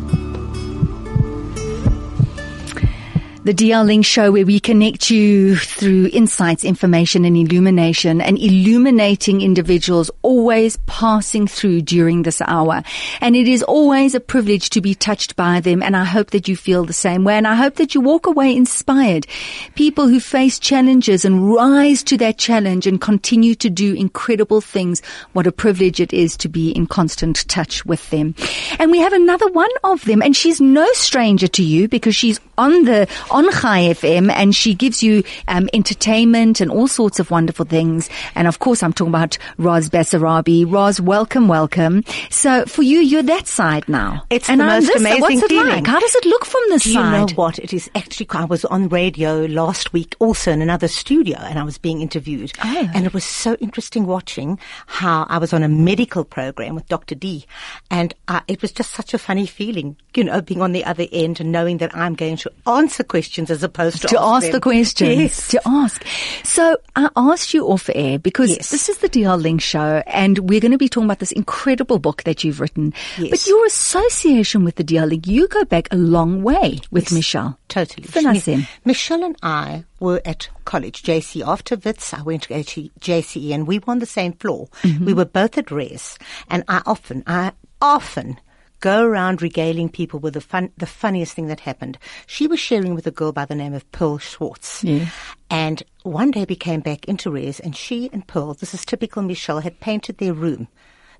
The DL Link show where we connect you through insights, information and illumination and illuminating individuals always passing through during this hour. And it is always a privilege to be touched by them. And I hope that you feel the same way. And I hope that you walk away inspired. People who face challenges and rise to that challenge and continue to do incredible things. What a privilege it is to be in constant touch with them. And we have another one of them and she's no stranger to you because she's on the, on Chai FM and she gives you, um, entertainment and all sorts of wonderful things. And of course I'm talking about Roz Basarabi. Roz, welcome, welcome. So for you, you're that side now. It's and the I'm most this, amazing What's it feeling. like? How does it look from this Do you side? know what? It is actually, I was on radio last week also in another studio and I was being interviewed. Oh. And it was so interesting watching how I was on a medical program with Dr. D. And uh, it was just such a funny feeling, you know, being on the other end and knowing that I'm going to answer questions as opposed to, to ask them. the questions. Yes. To ask. So I asked you off air because Yes. this is the DL Link show and we're going to be talking about this incredible book that you've written. Yes. But your association with the DL Link, you go back a long way with Michelle. Totally. In. Michelle and I were at college, JC. After Wits, I went to JCE and we were on the same floor. Mm-hmm. We were both at res. And I often, I often go around regaling people with the fun, the funniest thing that happened. She was sharing with a girl by the name of Pearl Schwartz. Yeah. And one day we came back into res and she and Pearl, this is typical Michelle, had painted their room,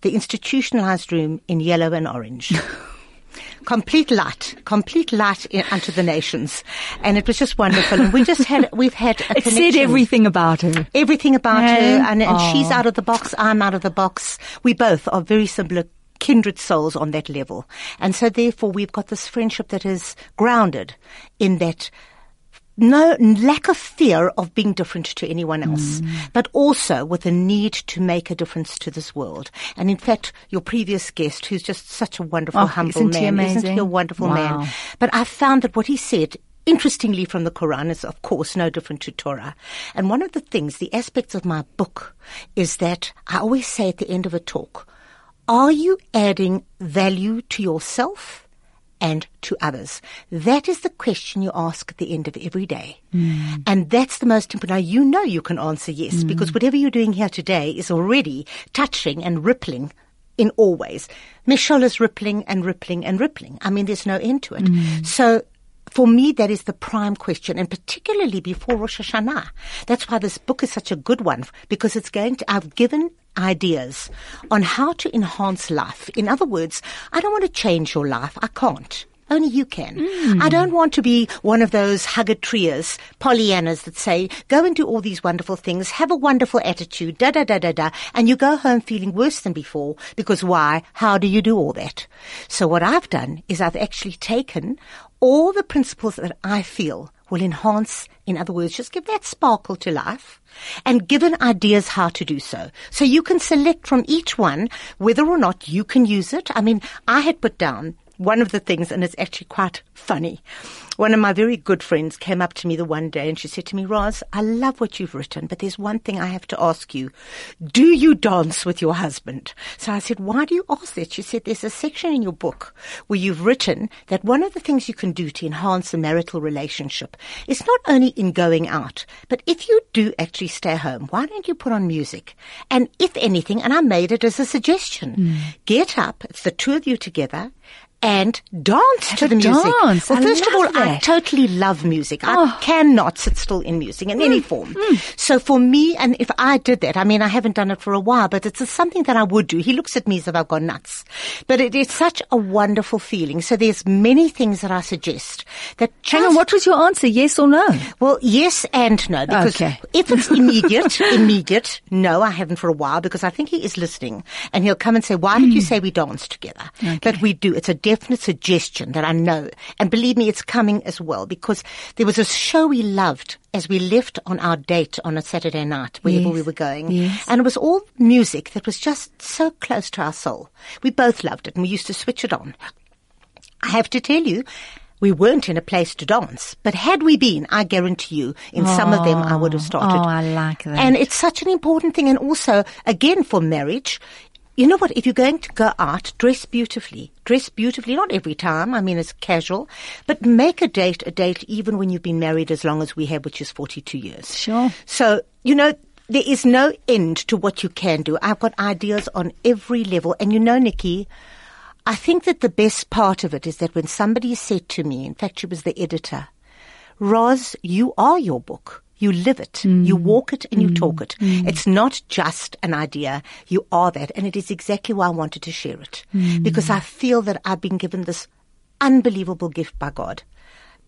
the institutionalized room in yellow and orange. complete light, complete light in, unto the nations, and it was just wonderful. And we just had, we've had a It said everything about her. everything about Yeah. her, and, and she's out of the box, I'm out of the box. We both are very similar kindred souls on that level. And so therefore we've got this friendship that is grounded in that no lack of fear of being different to anyone else, mm. but also with a need to make a difference to this world. And in fact, your previous guest, who's just such a wonderful, oh, humble isn't man, he amazing? isn't he a wonderful wow. man? But I found that what he said interestingly from the Quran is of course no different to Torah. And one of the things, the aspects of my book is that I always say at the end of a talk, are you adding value to yourself? and to others? That is the question you ask at the end of every day. Mm. And that's the most important. Now, you know you can answer yes, mm. because whatever you're doing here today is already touching and rippling in all ways. Michelle is rippling and rippling and rippling. I mean, there's no end to it. Mm. So for me, that is the prime question, and particularly before Rosh Hashanah. That's why this book is such a good one, because it's going to, I've given ideas on how to enhance life. In other words, I don't want to change your life. I can't. Only you can. Mm. I don't want to be one of those hugger-triers, Pollyannas that say, go and do all these wonderful things, have a wonderful attitude, da da da da da, and you go home feeling worse than before because why? How do you do all that? So what I've done is I've actually taken all the principles that I feel will enhance, in other words, just give that sparkle to life and given ideas how to do so. So you can select from each one whether or not you can use it. I mean, I had put down one of the things, and it's actually quite funny. One of my very good friends came up to me the one day and she said to me, Roz, I love what you've written, but there's one thing I have to ask you. Do you dance with your husband? So I said, why do you ask that? She said, there's a section in your book where you've written that one of the things you can do to enhance a marital relationship is not only in going out, but if you do actually stay home, why don't you put on music? And if anything, and I made it as a suggestion, mm. get up, it's the two of you together, and dance Have to the music. Dance. Well, I first of all, that. I totally love music. Oh. I cannot sit still in music in mm. any form. Mm. So for me, and if I did that, I mean, I haven't done it for a while, but it's something that I would do. He looks at me as if I've gone nuts, but it is such a wonderful feeling. So there's many things that I suggest that. Hang on, what was your answer? Yes or no? Well, yes and no, because okay. if it's immediate, immediate, no, I haven't for a while because I think he is listening and he'll come and say, why did you say we dance together? Okay. But we do. It's a definite suggestion that I know. And believe me, it's coming as well because there was a show we loved as we left on our date on a Saturday night, wherever yes. we were going. Yes. And it was all music that was just so close to our soul. We both loved it and we used to switch it on. I have to tell you, we weren't in a place to dance, but had we been, I guarantee you, in oh, some of them, I would have started. Oh, oh, I like that. And it's such an important thing. And also, again, for marriage, you know what? If you're going to go out, dress beautifully. Dress beautifully, not every time. I mean, it's casual, but make a date a date even when you've been married as long as we have, which is 42 years. Sure. So, you know, there is no end to what you can do. I've got ideas on every level. And you know, Nikki, I think that the best part of it is that when somebody said to me, in fact, she was the editor, Roz, you are your book. You live it. Mm. You walk it and you mm. talk it. Mm. It's not just an idea. You are that. And it is exactly why I wanted to share it. Mm. Because I feel that I've been given this unbelievable gift by God.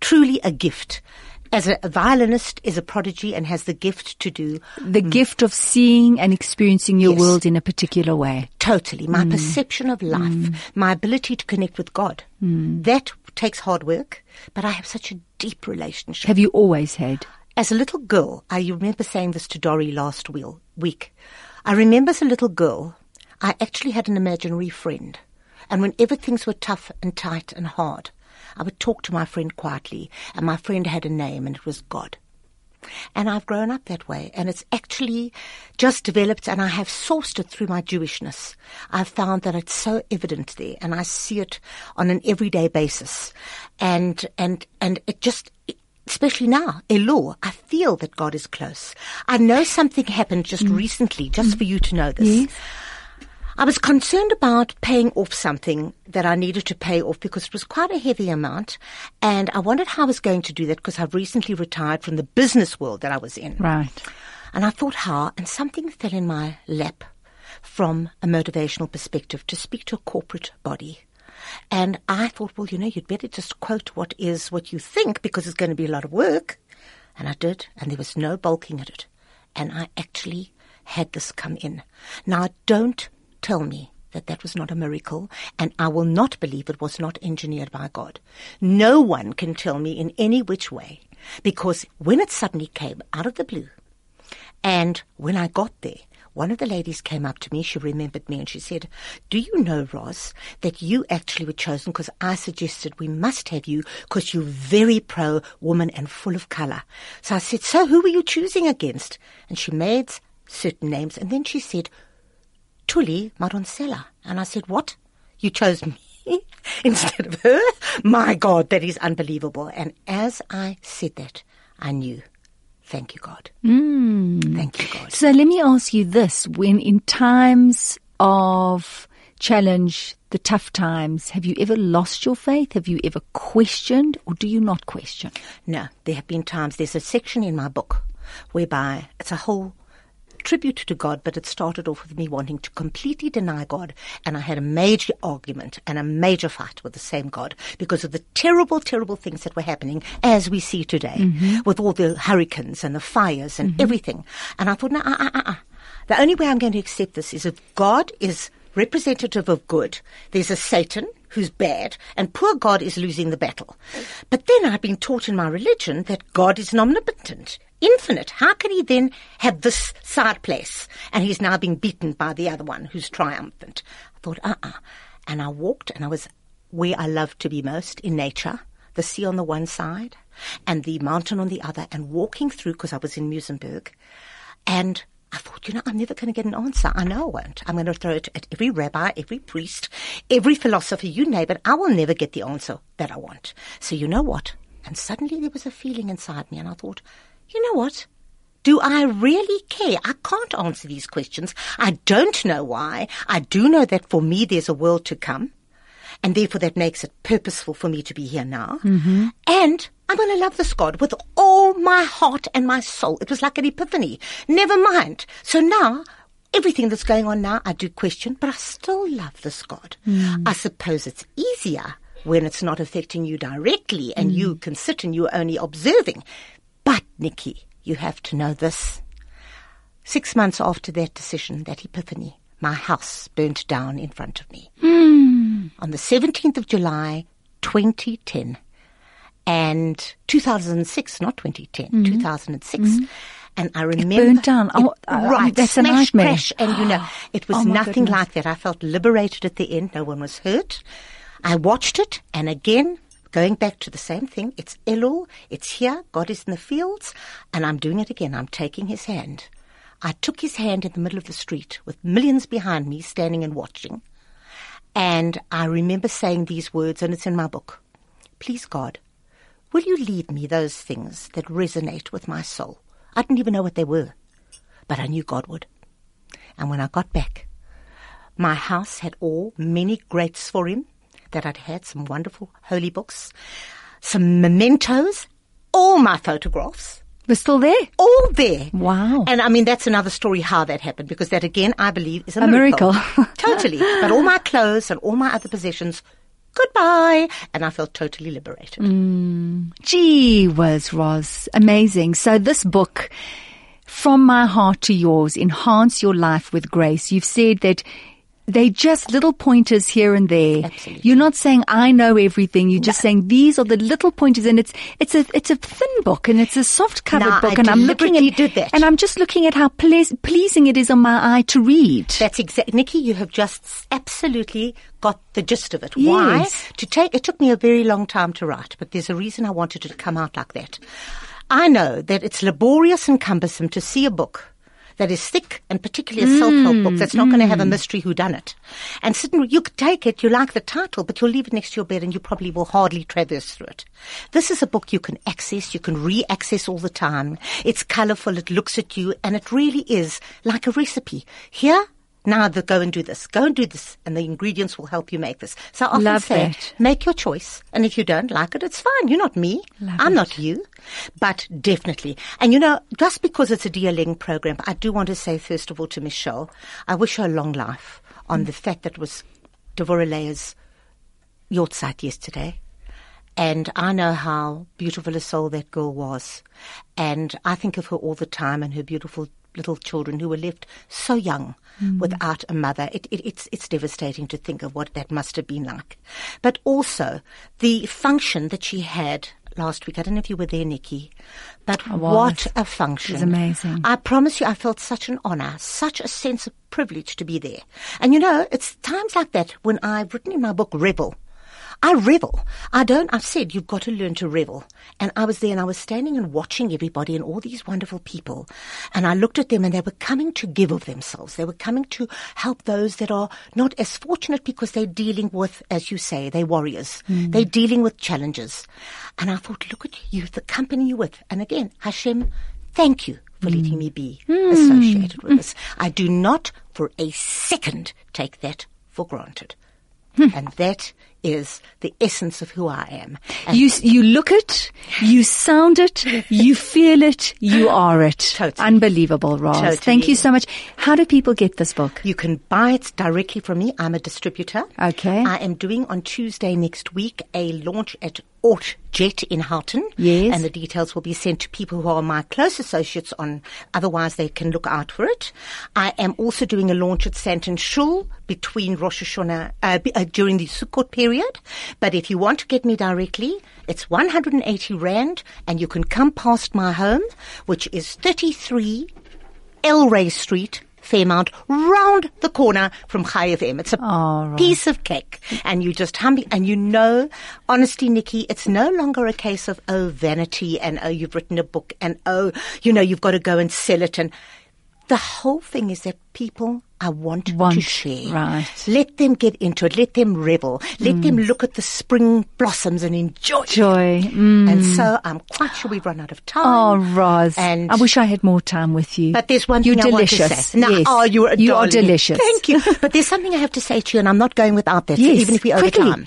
Truly a gift. As a, violinist is a prodigy and has the gift to do the gift of seeing and experiencing your Yes. world in a particular way. Totally. My Mm. perception of life, my ability to connect with God. Mm. That takes hard work, but I have such a deep relationship. Have you always had? As a little girl, I remember saying this to Dory last week. I remember as a little girl, I actually had an imaginary friend. And whenever things were tough and tight and hard, I would talk to my friend quietly, and my friend had a name, and it was God. And I've grown up that way, and it's actually just developed, and I have sourced it through my Jewishness. I've found that it's so evident there, and I see it on an everyday basis, and and and it just. Especially now, Elul, I feel that God is close. I know something happened just mm. recently, just for you to know this. Yes. I was concerned about paying off something that I needed to pay off because it was quite a heavy amount. And I wondered how I was going to do that because I've recently retired from the business world that I was in. Right. And I thought how, and something fell in my lap from a motivational perspective to speak to a corporate body. And I thought, well, you know, you'd better just quote what is what you think because it's going to be a lot of work. And I did, and there was no bulking at it. And I actually had this come in. Now, don't tell me that that was not a miracle, and I will not believe it was not engineered by God. No one can tell me in any which way, because when it suddenly came out of the blue, and when I got there, one of the ladies came up to me, she remembered me, and she said, Do you know, Roz, that you actually were chosen because I suggested we must have you because you're very pro woman and full of colour. So I said, So who were you choosing against? And she made certain names, and then she said, Tully Madonsela. And I said, What? You chose me? Instead of her? My God, that is unbelievable. And as I said that, I knew Thank you, God. Mm. Thank you, God. So let me ask you this. When in times of challenge, the tough times, have you ever lost your faith? Have you ever questioned or do you not question? No, there have been times. There's a section in my book whereby it's a whole tribute to God, but it started off with me wanting to completely deny God. And I had a major argument and a major fight with the same God because of the terrible, terrible things that were happening as we see today mm-hmm. with all the hurricanes and the fires and mm-hmm. everything. And I thought, no, uh, uh, uh, uh. The only way I'm going to accept this is if God is representative of good. There's a Satan who's bad, and poor God is losing the battle. But then I've been taught in my religion that God is omnipotent infinite. How can he then have this side place? And he's now being beaten by the other one who's triumphant. I thought, uh uh-uh. uh And I walked and I was where I love to be most in nature, the sea on the one side and the mountain on the other, and walking through because I was in Muizenberg. And I thought, you know, I'm never going to get an answer. I know I won't. I'm going to throw it at every rabbi, every priest, every philosopher, you name it. I will never get the answer that I want. So you know what? And suddenly there was a feeling inside me, and I thought, you know what? Do I really care? I can't answer these questions. I don't know why. I do know that for me there's a world to come. And therefore that makes it purposeful for me to be here now. Mm-hmm. And I'm going to love this God with all my heart and my soul. It was like an epiphany. Never mind. So now everything that's going on now, I do question, but I still love this God. Mm. I suppose it's easier when it's not affecting you directly and mm. you can sit and you're only observing. But, Nikki, you have to know this. Six months after that decision, that epiphany, my house burnt down in front of me. Mm. On the 17th of July, 2010. And 2006, not 2010, mm 2006. mm And I remember. It burnt down. Oh, it, oh, right. That's smash, a nightmare. Crash, and you know, it was oh nothing goodness. like that. I felt liberated at the end. No one was hurt. I watched it, and again, going back to the same thing. It's Elul. It's here. God is in the fields. And I'm doing it again. I'm taking his hand. I took his hand in the middle of the street with millions behind me standing and watching. And I remember saying these words, and it's in my book. Please, God, will you leave me those things that resonate with my soul? I didn't even know what they were, but I knew God would. And when I got back, my house had all many greats for him that I'd had, some wonderful holy books, some mementos, all my photographs. We're still there? All there. Wow. And I mean, that's another story how that happened because that again, I believe is a, a miracle. miracle. totally. But all my clothes and all my other possessions, goodbye. And I felt totally liberated. Mm. Gee whiz, Roz. Amazing. So this book, From My Heart to Yours, Enhance Your Life with Grace. You've said that they just little pointers here and there. Absolutely. You're not saying I know everything. You're just no. saying these are the little pointers, and it's it's a it's a thin book and it's a soft covered no, book, I and I'm looking at did that. and I'm just looking at how ple- pleasing it is on my eye to read. That's exactly, Nikki. You have just absolutely got the gist of it. Yes. Why? To take it took me a very long time to write, but there's a reason I wanted it to come out like that. I know that it's laborious and cumbersome to see a book that is thick and particularly a mm, self-help book that's not mm. going to have a mm. mystery who done it. And sitting, you could take it, you like the title, but you'll leave it next to your bed and you probably will hardly traverse through it. This is a book you can access, you can re-access all the time. It's colorful, it looks at you, and it really is like a recipe. Here, now the, go and do this, go and do this, and the ingredients will help you make this. So I often Love say, that. make your choice, and if you don't like it, it's fine. You're not me. Love I'm it. not you. But definitely, and you know, just because it's a DL Link program, I do want to say first of all to Michelle, I wish her a long life on the fact that it was Devorah Leah's yahrzeit yesterday. And I know how beautiful a soul that girl was. And I think of her all the time and her beautiful little children who were left so young hmm. without a mother. It, it, it's, it's devastating to think of what that must have been like. But also the function that she had last week. I don't know if you were there, Nikki, but what a function. It was amazing. I promise you, I felt such an honor, such a sense of privilege to be there. And you know, it's times like that when I've written in my book, Rebel. I revel. I don't, I've said you've got to learn to revel. And I was there and I was standing and watching everybody and all these wonderful people. And I looked at them and they were coming to give of themselves. They were coming to help those that are not as fortunate because they're dealing with, as you say, they're warriors. Mm. They're dealing with challenges. And I thought, look at you, the company you're with. And again, Hashem, thank you for letting mm. me be associated with mm. this. I do not for a second take that for granted. Hmm. And that is the essence of who I am. And You you look it, you sound it, you feel it, you are it. Totally. Unbelievable, Ross. Totally. Thank you so much. How do people get this book? you can buy it directly from me. I'm a distributor. Okay. I am doing on Tuesday next week a launch at Ort Jet in Houghton. Yes. And the details will be sent to people who are my close associates on, otherwise they can look out for it. I am also doing a launch at Sandton Shul between Rosh Hashanah, uh, uh, during the Sukkot period. But if you want to get me directly, it's 180 Rand and you can come past my home, which is 33 Elray Street, Fairmount, round the corner from Chai FM. It's a right. piece of cake. And you just hum, and you know, honestly, Nikki, it's no longer a case of, oh, vanity and, oh, you've written a book and, oh, you know, you've got to go and sell it. And the whole thing is that people I want, to share. right. Let them get into it. Let them revel. Let them look at the spring blossoms and enjoy. Joy. Mm. And so I'm quite sure we've run out of time. Oh, Roz. And I wish I had more time with you. but there's one You're thing I delicious. want to say. No, yes. oh, you're You are delicious. Thank you. but there's something I have to say to you, and I'm not going without that, Yes, even if we over quickly. time.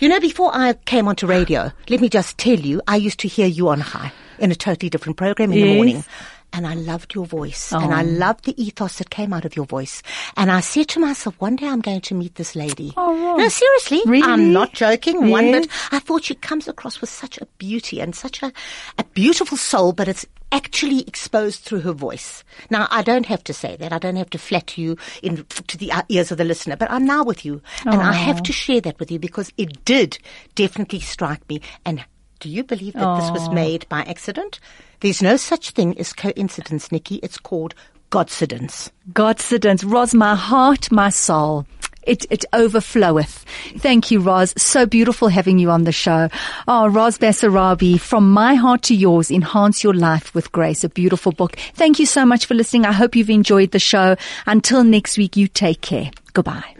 You know, before I came onto radio, let me just tell you, I used to hear you on Chai in a totally different program in the morning. And I loved your voice. And I Oh. loved the ethos that came out of your voice. And I said to myself, one day I'm going to meet this lady. Oh, no, seriously. Really? I'm not joking one Yes. bit. I thought she comes across with such a beauty and such a, a beautiful soul, but it's actually exposed through her voice. Now, I don't have to say that. I don't have to flatter you in, to the ears of the listener, but I'm now with you. And I have to share that with you because it did definitely strike me. And do you believe that this was made by accident? There's no such thing as coincidence, Nikki. It's called Godsidence. Godsidence. Roz, my heart, my soul. It, it overfloweth. Thank you, Roz. So beautiful having you on the show. Oh, Roz Basarabi, from my heart to yours, enhance your life with grace. A beautiful book. Thank you so much for listening. I hope you've enjoyed the show. Until next week, you take care. Goodbye.